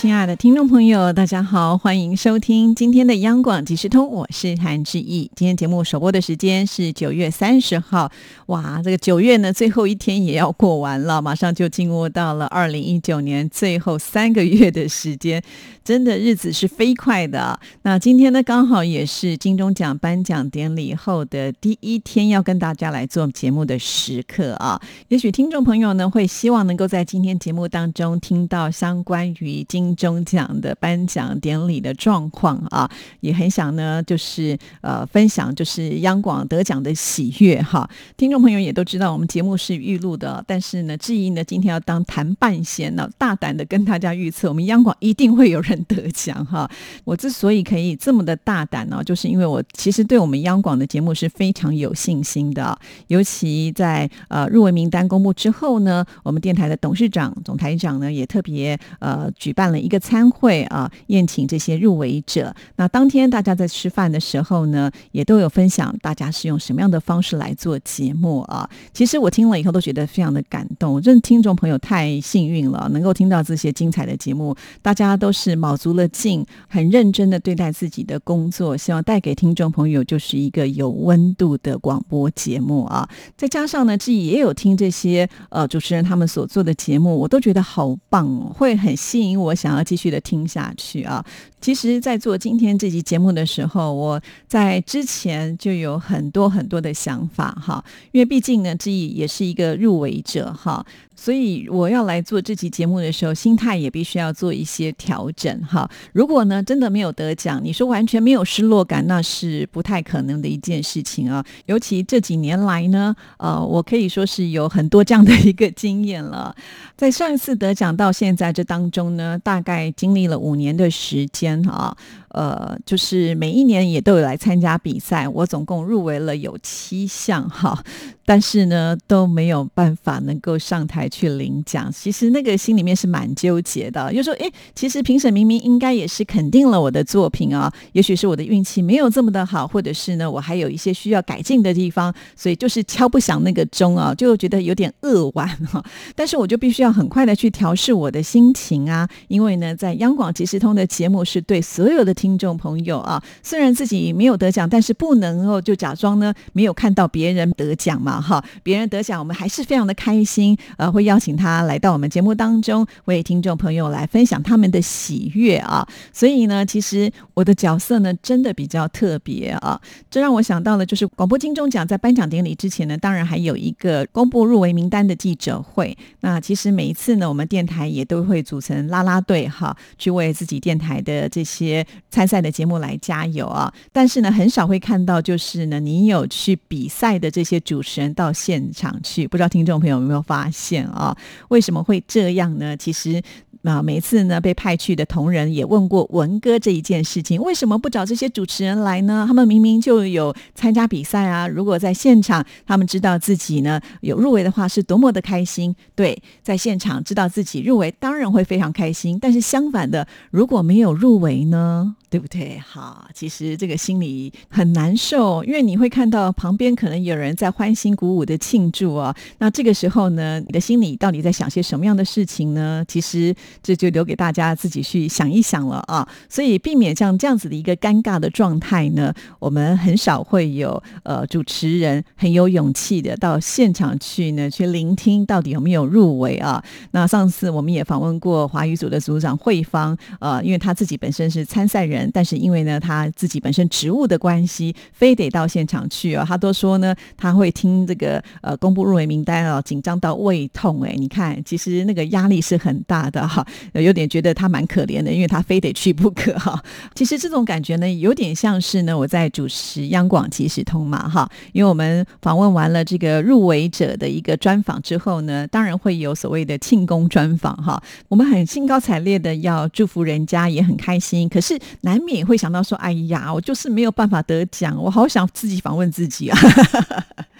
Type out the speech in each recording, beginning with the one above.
亲爱的听众朋友，大家好，欢迎收听今天的央广即时通，我是韩志毅。今天节目首播的时间是九月三十号，哇，这个九月呢最后一天也要过完了，马上就进入到了二零一九年最后三个月的时间，真的日子是飞快的。那今天呢刚好也是金钟奖颁奖典礼后的第一天，要跟大家来做节目的时刻啊。也许听众朋友呢会希望能够在今天节目当中听到相关于金金钟奖的颁奖典礼的状况啊，也很想呢，就是呃分享，就是央广得奖的喜悦哈。听众朋友也都知道，我们节目是预录的，但是呢，志毅呢今天要当谈半仙呢，大胆的跟大家预测，我们央广一定会有人得奖哈。我之所以可以这么的大胆呢，就是因为我其实对我们央广的节目是非常有信心的，尤其在呃入围名单公布之后呢，我们电台的董事长、总台长呢也特别呃举办了。一个参会啊，宴请这些入围者。那当天大家在吃饭的时候呢，也都有分享，大家是用什么样的方式来做节目啊？其实我听了以后都觉得非常的感动。真的听众朋友太幸运了，能够听到这些精彩的节目。大家都是卯足了劲，很认真的对待自己的工作，希望带给听众朋友就是一个有温度的广播节目啊。再加上呢，自己也有听这些呃主持人他们所做的节目，我都觉得好棒，会很吸引我想。想要继续的听下去啊！其实，在做今天这集节目的时候，我在之前就有很多很多的想法哈，因为毕竟呢，志毅也是一个入围者哈。所以我要来做这期节目的时候，心态也必须要做一些调整哈。如果呢真的没有得奖，你说完全没有失落感，那是不太可能的一件事情啊。尤其这几年来呢，呃，我可以说是有很多这样的一个经验了。在上一次得奖到现在这当中呢，大大概经历了五年的时间啊。呃，就是每一年也都有来参加比赛，我总共入围了有七项哈，但是呢都没有办法能够上台去领奖。其实那个心里面是蛮纠结的，就说哎，其实评审明明应该也是肯定了我的作品啊，也许是我的运气没有这么的好，或者是呢我还有一些需要改进的地方，所以就是敲不响那个钟啊，就觉得有点扼腕哈。但是我就必须要很快的去调试我的心情啊，因为呢在央广即时通的节目是对所有的听。众朋友啊，虽然自己没有得奖，但是不能够就假装呢没有看到别人得奖嘛哈。别人得奖，我们还是非常的开心，呃，会邀请他来到我们节目当中，为听众朋友来分享他们的喜悦啊。所以呢，其实我的角色呢，真的比较特别啊。这让我想到了，就是广播金钟奖在颁奖典礼之前呢，当然还有一个公布入围名单的记者会。那其实每一次呢，我们电台也都会组成啦啦队哈，去为自己电台的这些。参赛的节目来加油啊！但是呢，很少会看到，就是呢，你有去比赛的这些主持人到现场去，不知道听众朋友有没有发现啊？为什么会这样呢？其实。那每次呢，被派去的同仁也问过文哥这一件事情，为什么不找这些主持人来呢？他们明明就有参加比赛啊！如果在现场，他们知道自己呢有入围的话，是多么的开心。对，在现场知道自己入围，当然会非常开心。但是相反的，如果没有入围呢？对不对？好，其实这个心里很难受，因为你会看到旁边可能有人在欢欣鼓舞的庆祝啊。那这个时候呢，你的心里到底在想些什么样的事情呢？其实这就留给大家自己去想一想了啊。所以避免像这样子的一个尴尬的状态呢，我们很少会有呃主持人很有勇气的到现场去呢，去聆听到底有没有入围啊。那上次我们也访问过华语组的组长慧芳，呃，因为他自己本身是参赛人。但是因为呢，他自己本身职务的关系，非得到现场去啊。他都说呢，他会听这个呃公布入围名单啊，紧张到胃痛。哎，你看，其实那个压力是很大的哈，有点觉得他蛮可怜的，因为他非得去不可哈。其实这种感觉呢，有点像是呢，我在主持央广即时通嘛哈。因为我们访问完了这个入围者的一个专访之后呢，当然会有所谓的庆功专访哈。我们很兴高采烈的要祝福人家，也很开心。可是。难免会想到说：“哎呀，我就是没有办法得奖，我好想自己访问自己啊。”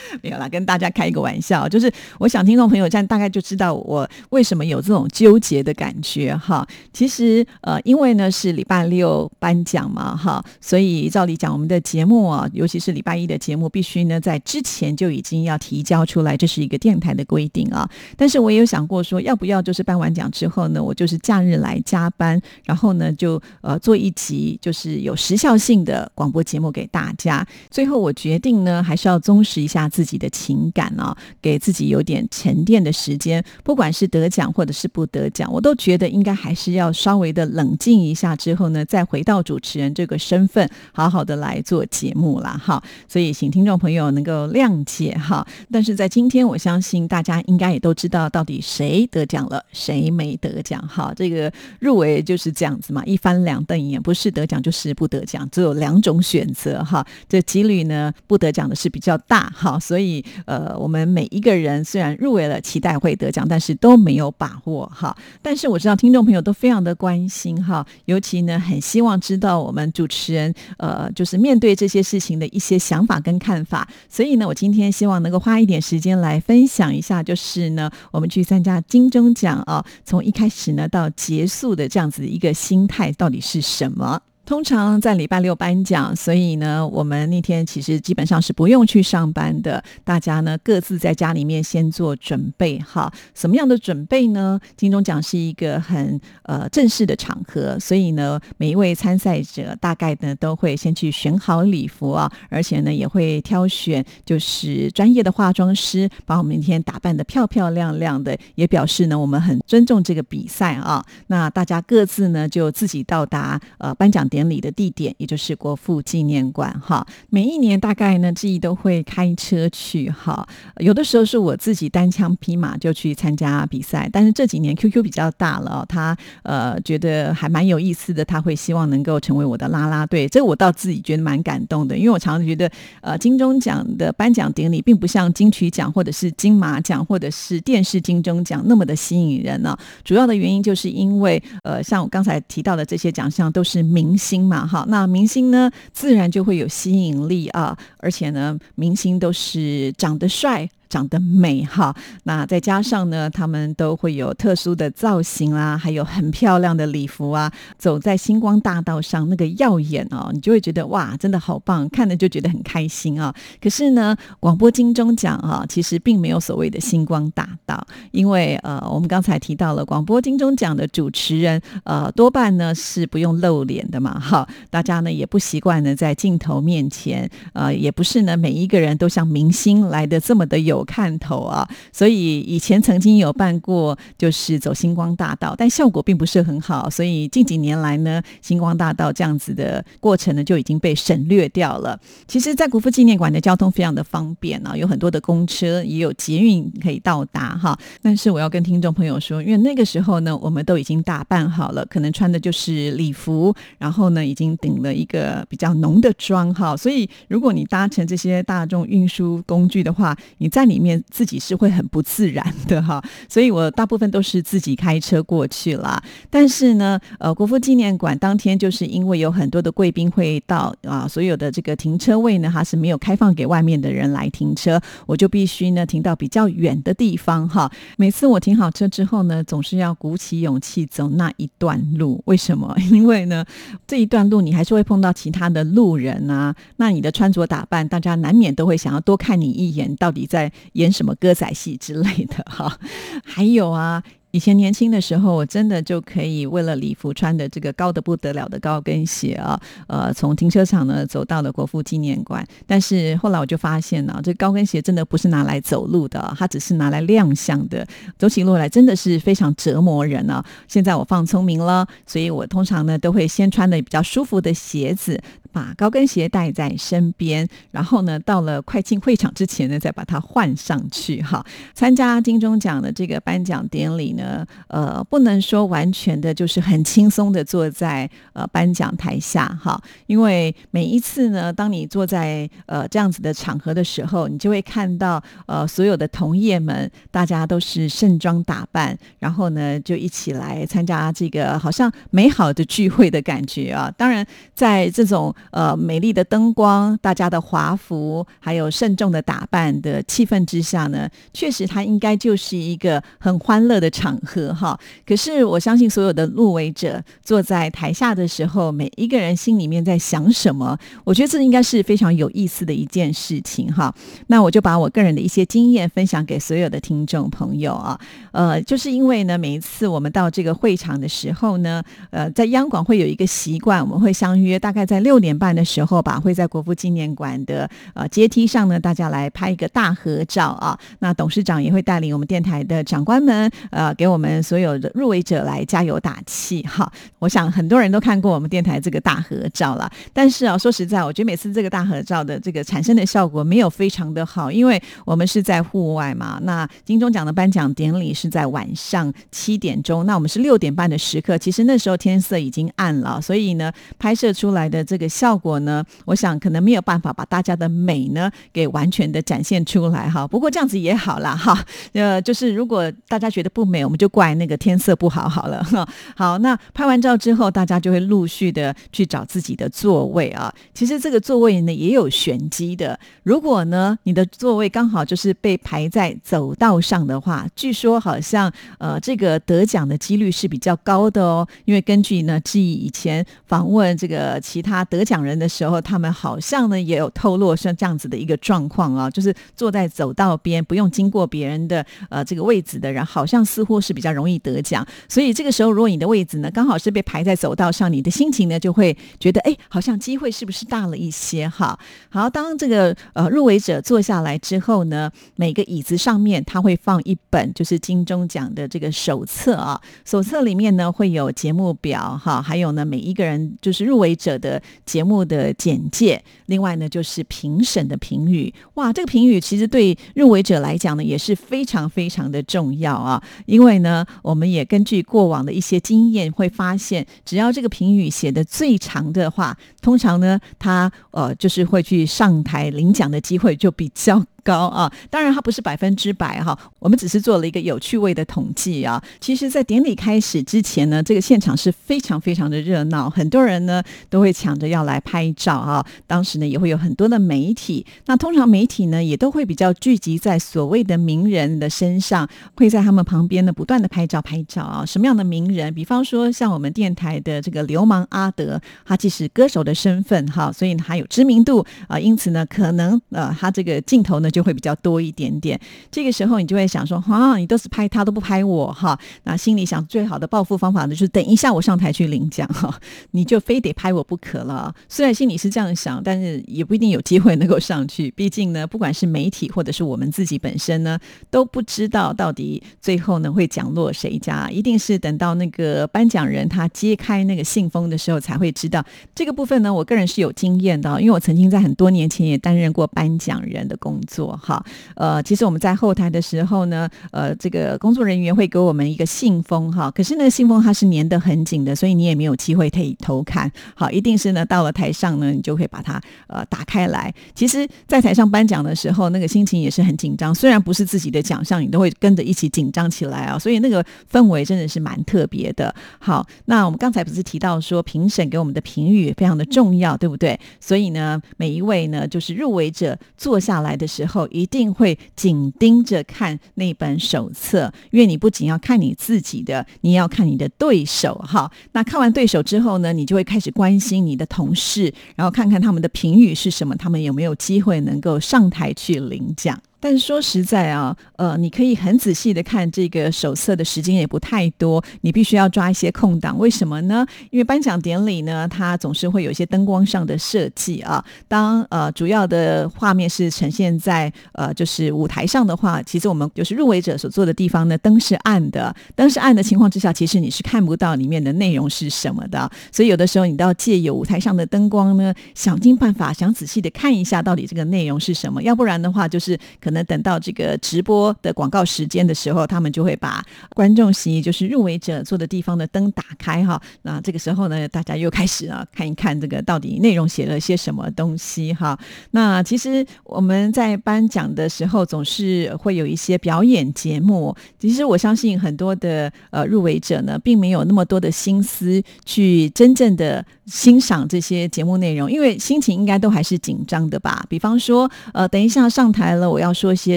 没有啦，跟大家开一个玩笑，就是我想听众朋友这样大概就知道我为什么有这种纠结的感觉哈。其实呃，因为呢是礼拜六颁奖嘛哈，所以照理讲我们的节目啊，尤其是礼拜一的节目，必须呢在之前就已经要提交出来，这是一个电台的规定啊。但是我也有想过说，要不要就是颁完奖之后呢，我就是假日来加班，然后呢就呃做一集就是有时效性的广播节目给大家。最后我决定呢，还是要忠实一下。自己的情感啊，给自己有点沉淀的时间。不管是得奖或者是不得奖，我都觉得应该还是要稍微的冷静一下，之后呢，再回到主持人这个身份，好好的来做节目啦。哈。所以，请听众朋友能够谅解哈。但是在今天，我相信大家应该也都知道，到底谁得奖了，谁没得奖。哈，这个入围就是这样子嘛，一翻两瞪眼，不是得奖就是不得奖，只有两种选择哈。这几率呢，不得奖的是比较大哈。所以，呃，我们每一个人虽然入围了，期待会得奖，但是都没有把握哈。但是我知道听众朋友都非常的关心哈，尤其呢，很希望知道我们主持人呃，就是面对这些事情的一些想法跟看法。所以呢，我今天希望能够花一点时间来分享一下，就是呢，我们去参加金钟奖啊，从一开始呢到结束的这样子一个心态到底是什么。通常在礼拜六颁奖，所以呢，我们那天其实基本上是不用去上班的。大家呢各自在家里面先做准备哈。什么样的准备呢？金钟奖是一个很呃正式的场合，所以呢，每一位参赛者大概呢都会先去选好礼服啊，而且呢也会挑选就是专业的化妆师，把我们那天打扮的漂漂亮亮的，也表示呢我们很尊重这个比赛啊。那大家各自呢就自己到达呃颁奖。典典礼的地点，也就是国父纪念馆哈。每一年大概呢，志毅都会开车去哈。有的时候是我自己单枪匹马就去参加比赛，但是这几年 QQ 比较大了，他呃觉得还蛮有意思的，他会希望能够成为我的啦啦队。这我倒自己觉得蛮感动的，因为我常常觉得呃金钟奖的颁奖典礼并不像金曲奖或者是金马奖或者是电视金钟奖那么的吸引人呢。主要的原因就是因为呃像我刚才提到的这些奖项都是明。星嘛，哈，那明星呢，自然就会有吸引力啊，而且呢，明星都是长得帅。长得美哈，那再加上呢，他们都会有特殊的造型啊，还有很漂亮的礼服啊，走在星光大道上那个耀眼哦，你就会觉得哇，真的好棒，看着就觉得很开心啊。可是呢，广播金钟奖啊，其实并没有所谓的星光大道，因为呃，我们刚才提到了广播金钟奖的主持人呃，多半呢是不用露脸的嘛，哈，大家呢也不习惯呢在镜头面前，呃，也不是呢每一个人都像明星来的这么的有。看头啊，所以以前曾经有办过，就是走星光大道，但效果并不是很好，所以近几年来呢，星光大道这样子的过程呢就已经被省略掉了。其实，在国父纪念馆的交通非常的方便啊，有很多的公车，也有捷运可以到达哈。但是我要跟听众朋友说，因为那个时候呢，我们都已经打扮好了，可能穿的就是礼服，然后呢，已经顶了一个比较浓的妆哈。所以，如果你搭乘这些大众运输工具的话，你在里面自己是会很不自然的哈，所以我大部分都是自己开车过去啦。但是呢，呃，国父纪念馆当天就是因为有很多的贵宾会到啊，所有的这个停车位呢，它是没有开放给外面的人来停车，我就必须呢停到比较远的地方哈。每次我停好车之后呢，总是要鼓起勇气走那一段路。为什么？因为呢，这一段路你还是会碰到其他的路人啊，那你的穿着打扮，大家难免都会想要多看你一眼，到底在。演什么歌仔戏之类的哈，还有啊，以前年轻的时候，我真的就可以为了礼服穿的这个高的不得了的高跟鞋啊，呃，从停车场呢走到了国父纪念馆。但是后来我就发现呢，这高跟鞋真的不是拿来走路的，它只是拿来亮相的，走起路来真的是非常折磨人啊。现在我放聪明了，所以我通常呢都会先穿的比较舒服的鞋子。把高跟鞋带在身边，然后呢，到了快进会场之前呢，再把它换上去哈。参加金钟奖的这个颁奖典礼呢，呃，不能说完全的就是很轻松的坐在呃颁奖台下哈，因为每一次呢，当你坐在呃这样子的场合的时候，你就会看到呃所有的同业们，大家都是盛装打扮，然后呢，就一起来参加这个好像美好的聚会的感觉啊。当然，在这种呃美丽的灯光、大家的华服，还有慎重的打扮的气氛之下呢，确实它应该就是一个很欢乐的场合哈。可是我相信所有的入围者坐在台下的时候，每一个人心里面在想什么，我觉得这应该是非常有意思的一件事情哈。那我就把我个人的一些经验分享给所有的听众朋友啊，呃，就是因为呢，每一次我们到这个会场的时候呢，呃，在央广会有一个习惯，我们会相约大概在六点半的时候吧，会在国父纪念馆的呃阶梯上呢，大家来拍一个大合照啊。那董事长也会带领我们电台的长官们，呃，给我们所有的入围者来加油打气哈。我想很多人都看过我们电台这个大合照了，但是啊，说实在，我觉得每次这个大合照的这个产生的效果没有非常的好，因为我们是在户外嘛。那金钟奖的颁奖典礼是在晚上七点钟，那我们是六点半的时刻，其实那时候天色已经暗了，所以呢，拍摄出来的这个效果呢，我想可能没有办法把大家的美呢给完全的展现出来哈。不过这样子也好啦哈，呃，就是如果大家觉得不美，我们就怪那个天色不好好了哈。好，那拍完照之后，大家就会陆续的去找自己的座位啊。其实这个座位呢也有玄机的，如果呢你的座位刚好就是被排在走道上的话，据说好像呃这个得奖的几率是比较高的哦。因为根据呢志毅以前访问这个其他得奖讲人的时候，他们好像呢也有透露像这样子的一个状况啊，就是坐在走道边不用经过别人的呃这个位置的人，好像似乎是比较容易得奖。所以这个时候如果你的位置呢刚好是被排在走道上，你的心情呢就会觉得哎，好像机会是不是大了一些哈？好，当这个呃入围者坐下来之后呢，每个椅子上面他会放一本就是金钟奖的这个手册啊，手册里面呢会有节目表哈，还有呢每一个人就是入围者的节目的简介，另外呢就是评审的评语。哇，这个评语其实对入围者来讲呢也是非常非常的重要啊，因为呢我们也根据过往的一些经验会发现，只要这个评语写的最长的话，通常呢他呃就是会去上台领奖的机会就比较。高啊，当然它不是百分之百哈，我们只是做了一个有趣味的统计啊。其实，在典礼开始之前呢，这个现场是非常非常的热闹，很多人呢都会抢着要来拍照啊。当时呢，也会有很多的媒体。那通常媒体呢，也都会比较聚集在所谓的名人的身上，会在他们旁边呢不断的拍照拍照啊。什么样的名人？比方说像我们电台的这个流氓阿德，他既是歌手的身份哈，所以他有知名度啊，因此呢，可能呃，他这个镜头呢。就会比较多一点点，这个时候你就会想说，啊，你都是拍他都不拍我哈，那心里想最好的报复方法呢，就是等一下我上台去领奖哈，你就非得拍我不可了。虽然心里是这样想，但是也不一定有机会能够上去。毕竟呢，不管是媒体或者是我们自己本身呢，都不知道到底最后呢会奖落谁家，一定是等到那个颁奖人他揭开那个信封的时候才会知道。这个部分呢，我个人是有经验的，因为我曾经在很多年前也担任过颁奖人的工作。哈，呃，其实我们在后台的时候呢，呃，这个工作人员会给我们一个信封哈，可是那个信封它是粘得很紧的，所以你也没有机会可以偷看。好，一定是呢到了台上呢，你就会把它呃打开来。其实，在台上颁奖的时候，那个心情也是很紧张，虽然不是自己的奖项，你都会跟着一起紧张起来啊。所以那个氛围真的是蛮特别的。好，那我们刚才不是提到说评审给我们的评语非常的重要，对不对？所以呢，每一位呢就是入围者坐下来的时候。后一定会紧盯着看那本手册，因为你不仅要看你自己的，你也要看你的对手哈。那看完对手之后呢，你就会开始关心你的同事，然后看看他们的评语是什么，他们有没有机会能够上台去领奖。但是说实在啊，呃，你可以很仔细的看这个手册的时间也不太多，你必须要抓一些空档。为什么呢？因为颁奖典礼呢，它总是会有一些灯光上的设计啊。当呃主要的画面是呈现在呃就是舞台上的话，其实我们就是入围者所坐的地方呢，灯是暗的。灯是暗的情况之下，其实你是看不到里面的内容是什么的。所以有的时候你都要借由舞台上的灯光呢，想尽办法想仔细的看一下到底这个内容是什么。要不然的话，就是可。能等到这个直播的广告时间的时候，他们就会把观众席，就是入围者坐的地方的灯打开哈。那这个时候呢，大家又开始啊看一看这个到底内容写了些什么东西哈。那其实我们在颁奖的时候总是会有一些表演节目。其实我相信很多的呃入围者呢，并没有那么多的心思去真正的欣赏这些节目内容，因为心情应该都还是紧张的吧。比方说，呃，等一下上台了，我要说些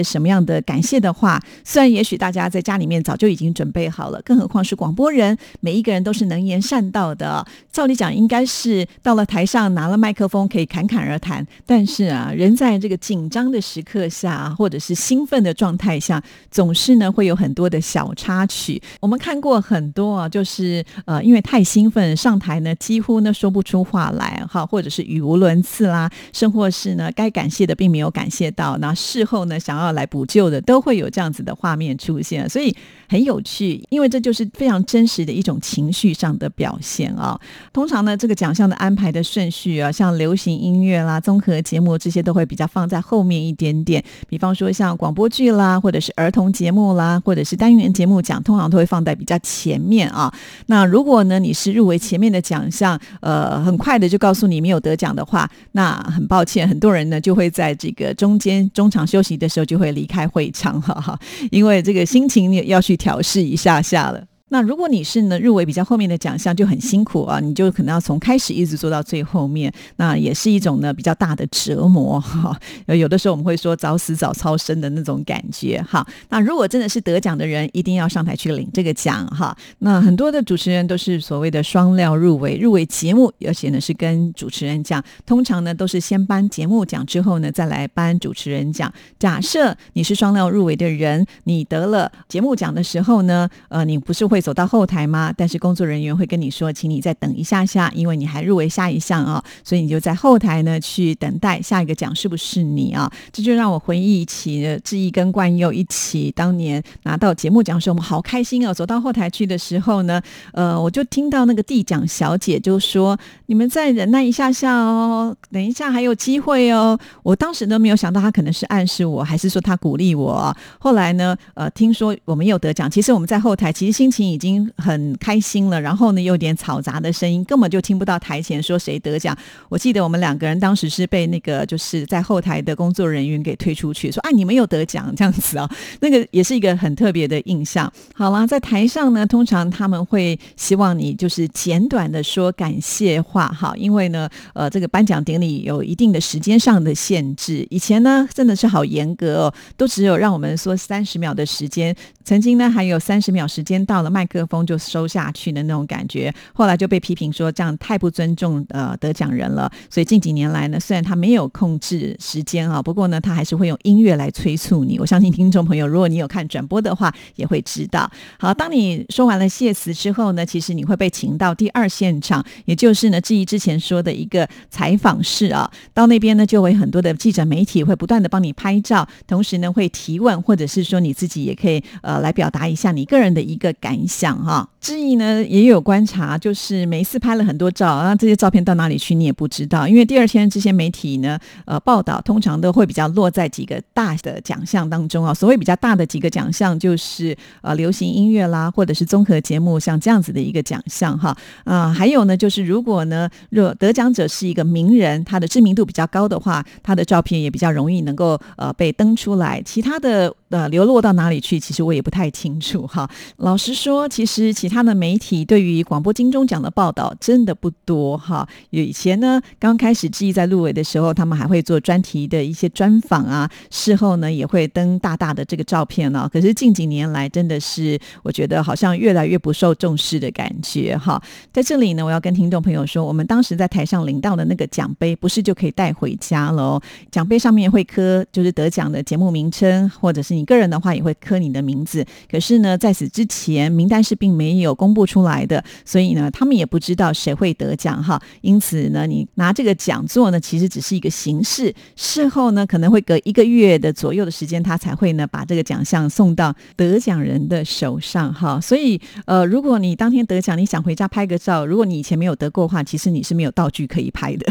什么样的感谢的话？虽然也许大家在家里面早就已经准备好了，更何况是广播人，每一个人都是能言善道的。照理讲，应该是到了台上拿了麦克风可以侃侃而谈。但是啊，人在这个紧张的时刻下，或者是兴奋的状态下，总是呢会有很多的小插曲。我们看过很多啊，就是呃，因为太兴奋上台呢，几乎呢说不出话来哈，或者是语无伦次啦，甚或是呢该感谢的并没有感谢到，那事后呢想要来补救的，都会有这样子的画面出现，所以很有趣，因为这就是非常真实的一种情绪上的表现啊。通常呢，这个奖项的安排的顺序啊，像流行音乐啦、综合节目这些都会比较放在后面一点点。比方说像广播剧啦，或者是儿童节目啦，或者是单元节目奖，通常都会放在比较前面啊。那如果呢你是入围前面的奖项，呃，很快的就告诉你没有得奖的话，那很抱歉，很多人呢就会在这个中间中场休息的时候就会离开会场哈哈，因为这个心情要去调试一下下了。那如果你是呢入围比较后面的奖项就很辛苦啊，你就可能要从开始一直做到最后面，那也是一种呢比较大的折磨哈。有的时候我们会说早死早超生的那种感觉哈。那如果真的是得奖的人，一定要上台去领这个奖哈。那很多的主持人都是所谓的双料入围，入围节目，而且呢是跟主持人讲，通常呢都是先颁节目奖之后呢再来颁主持人奖。假设你是双料入围的人，你得了节目奖的时候呢，呃，你不是会。会走到后台吗？但是工作人员会跟你说，请你再等一下下，因为你还入围下一项啊，所以你就在后台呢去等待下一个奖是不是你啊？这就让我回忆起志毅跟冠佑一起当年拿到节目奖时，我们好开心哦！走到后台去的时候呢，呃，我就听到那个递奖小姐就说：“你们再忍耐一下下哦，等一下还有机会哦。”我当时都没有想到，她可能是暗示我，还是说她鼓励我。后来呢，呃，听说我们有得奖，其实我们在后台其实心情。已经很开心了，然后呢，有点嘈杂的声音，根本就听不到台前说谁得奖。我记得我们两个人当时是被那个就是在后台的工作人员给推出去，说：“啊，你们有得奖这样子啊。”那个也是一个很特别的印象。好了，在台上呢，通常他们会希望你就是简短的说感谢话，哈，因为呢，呃，这个颁奖典礼有一定的时间上的限制。以前呢，真的是好严格哦，都只有让我们说三十秒的时间。曾经呢，还有三十秒时间到了。麦克风就收下去的那种感觉，后来就被批评说这样太不尊重呃得奖人了。所以近几年来呢，虽然他没有控制时间啊，不过呢，他还是会用音乐来催促你。我相信听众朋友，如果你有看转播的话，也会知道。好，当你说完了谢词之后呢，其实你会被请到第二现场，也就是呢，质疑之前说的一个采访室啊。到那边呢，就会很多的记者媒体会不断的帮你拍照，同时呢会提问，或者是说你自己也可以呃来表达一下你个人的一个感。想哈，志毅呢也有观察，就是每一次拍了很多照，那这些照片到哪里去你也不知道，因为第二天这些媒体呢，呃，报道通常都会比较落在几个大的奖项当中啊。所谓比较大的几个奖项，就是呃流行音乐啦，或者是综合节目，像这样子的一个奖项哈。啊，还有呢，就是如果呢，若得奖者是一个名人，他的知名度比较高的话，他的照片也比较容易能够呃被登出来。其他的呃流落到哪里去，其实我也不太清楚哈。老实说。其实其他的媒体对于广播金钟奖的报道真的不多哈。以前呢，刚开始记忆在入围的时候，他们还会做专题的一些专访啊，事后呢也会登大大的这个照片呢。可是近几年来，真的是我觉得好像越来越不受重视的感觉哈。在这里呢，我要跟听众朋友说，我们当时在台上领到的那个奖杯，不是就可以带回家了。奖杯上面会刻就是得奖的节目名称，或者是你个人的话也会刻你的名字。可是呢，在此之前，名单是并没有公布出来的，所以呢，他们也不知道谁会得奖哈。因此呢，你拿这个讲座呢，其实只是一个形式。事后呢，可能会隔一个月的左右的时间，他才会呢把这个奖项送到得奖人的手上哈。所以呃，如果你当天得奖，你想回家拍个照，如果你以前没有得过的话，其实你是没有道具可以拍的。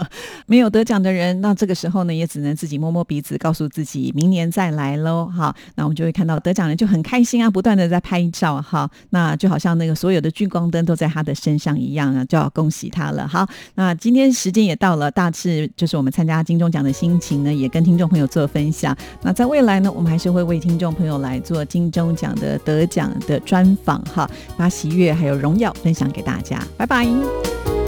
没有得奖的人，那这个时候呢，也只能自己摸摸鼻子，告诉自己明年再来喽。哈，那我们就会看到得奖人就很开心啊，不断的在拍照哈。那就好像那个所有的聚光灯都在他的身上一样啊，就要恭喜他了。好，那今天时间也到了，大致就是我们参加金钟奖的心情呢，也跟听众朋友做分享。那在未来呢，我们还是会为听众朋友来做金钟奖的得奖的专访哈，把喜悦还有荣耀分享给大家。拜拜。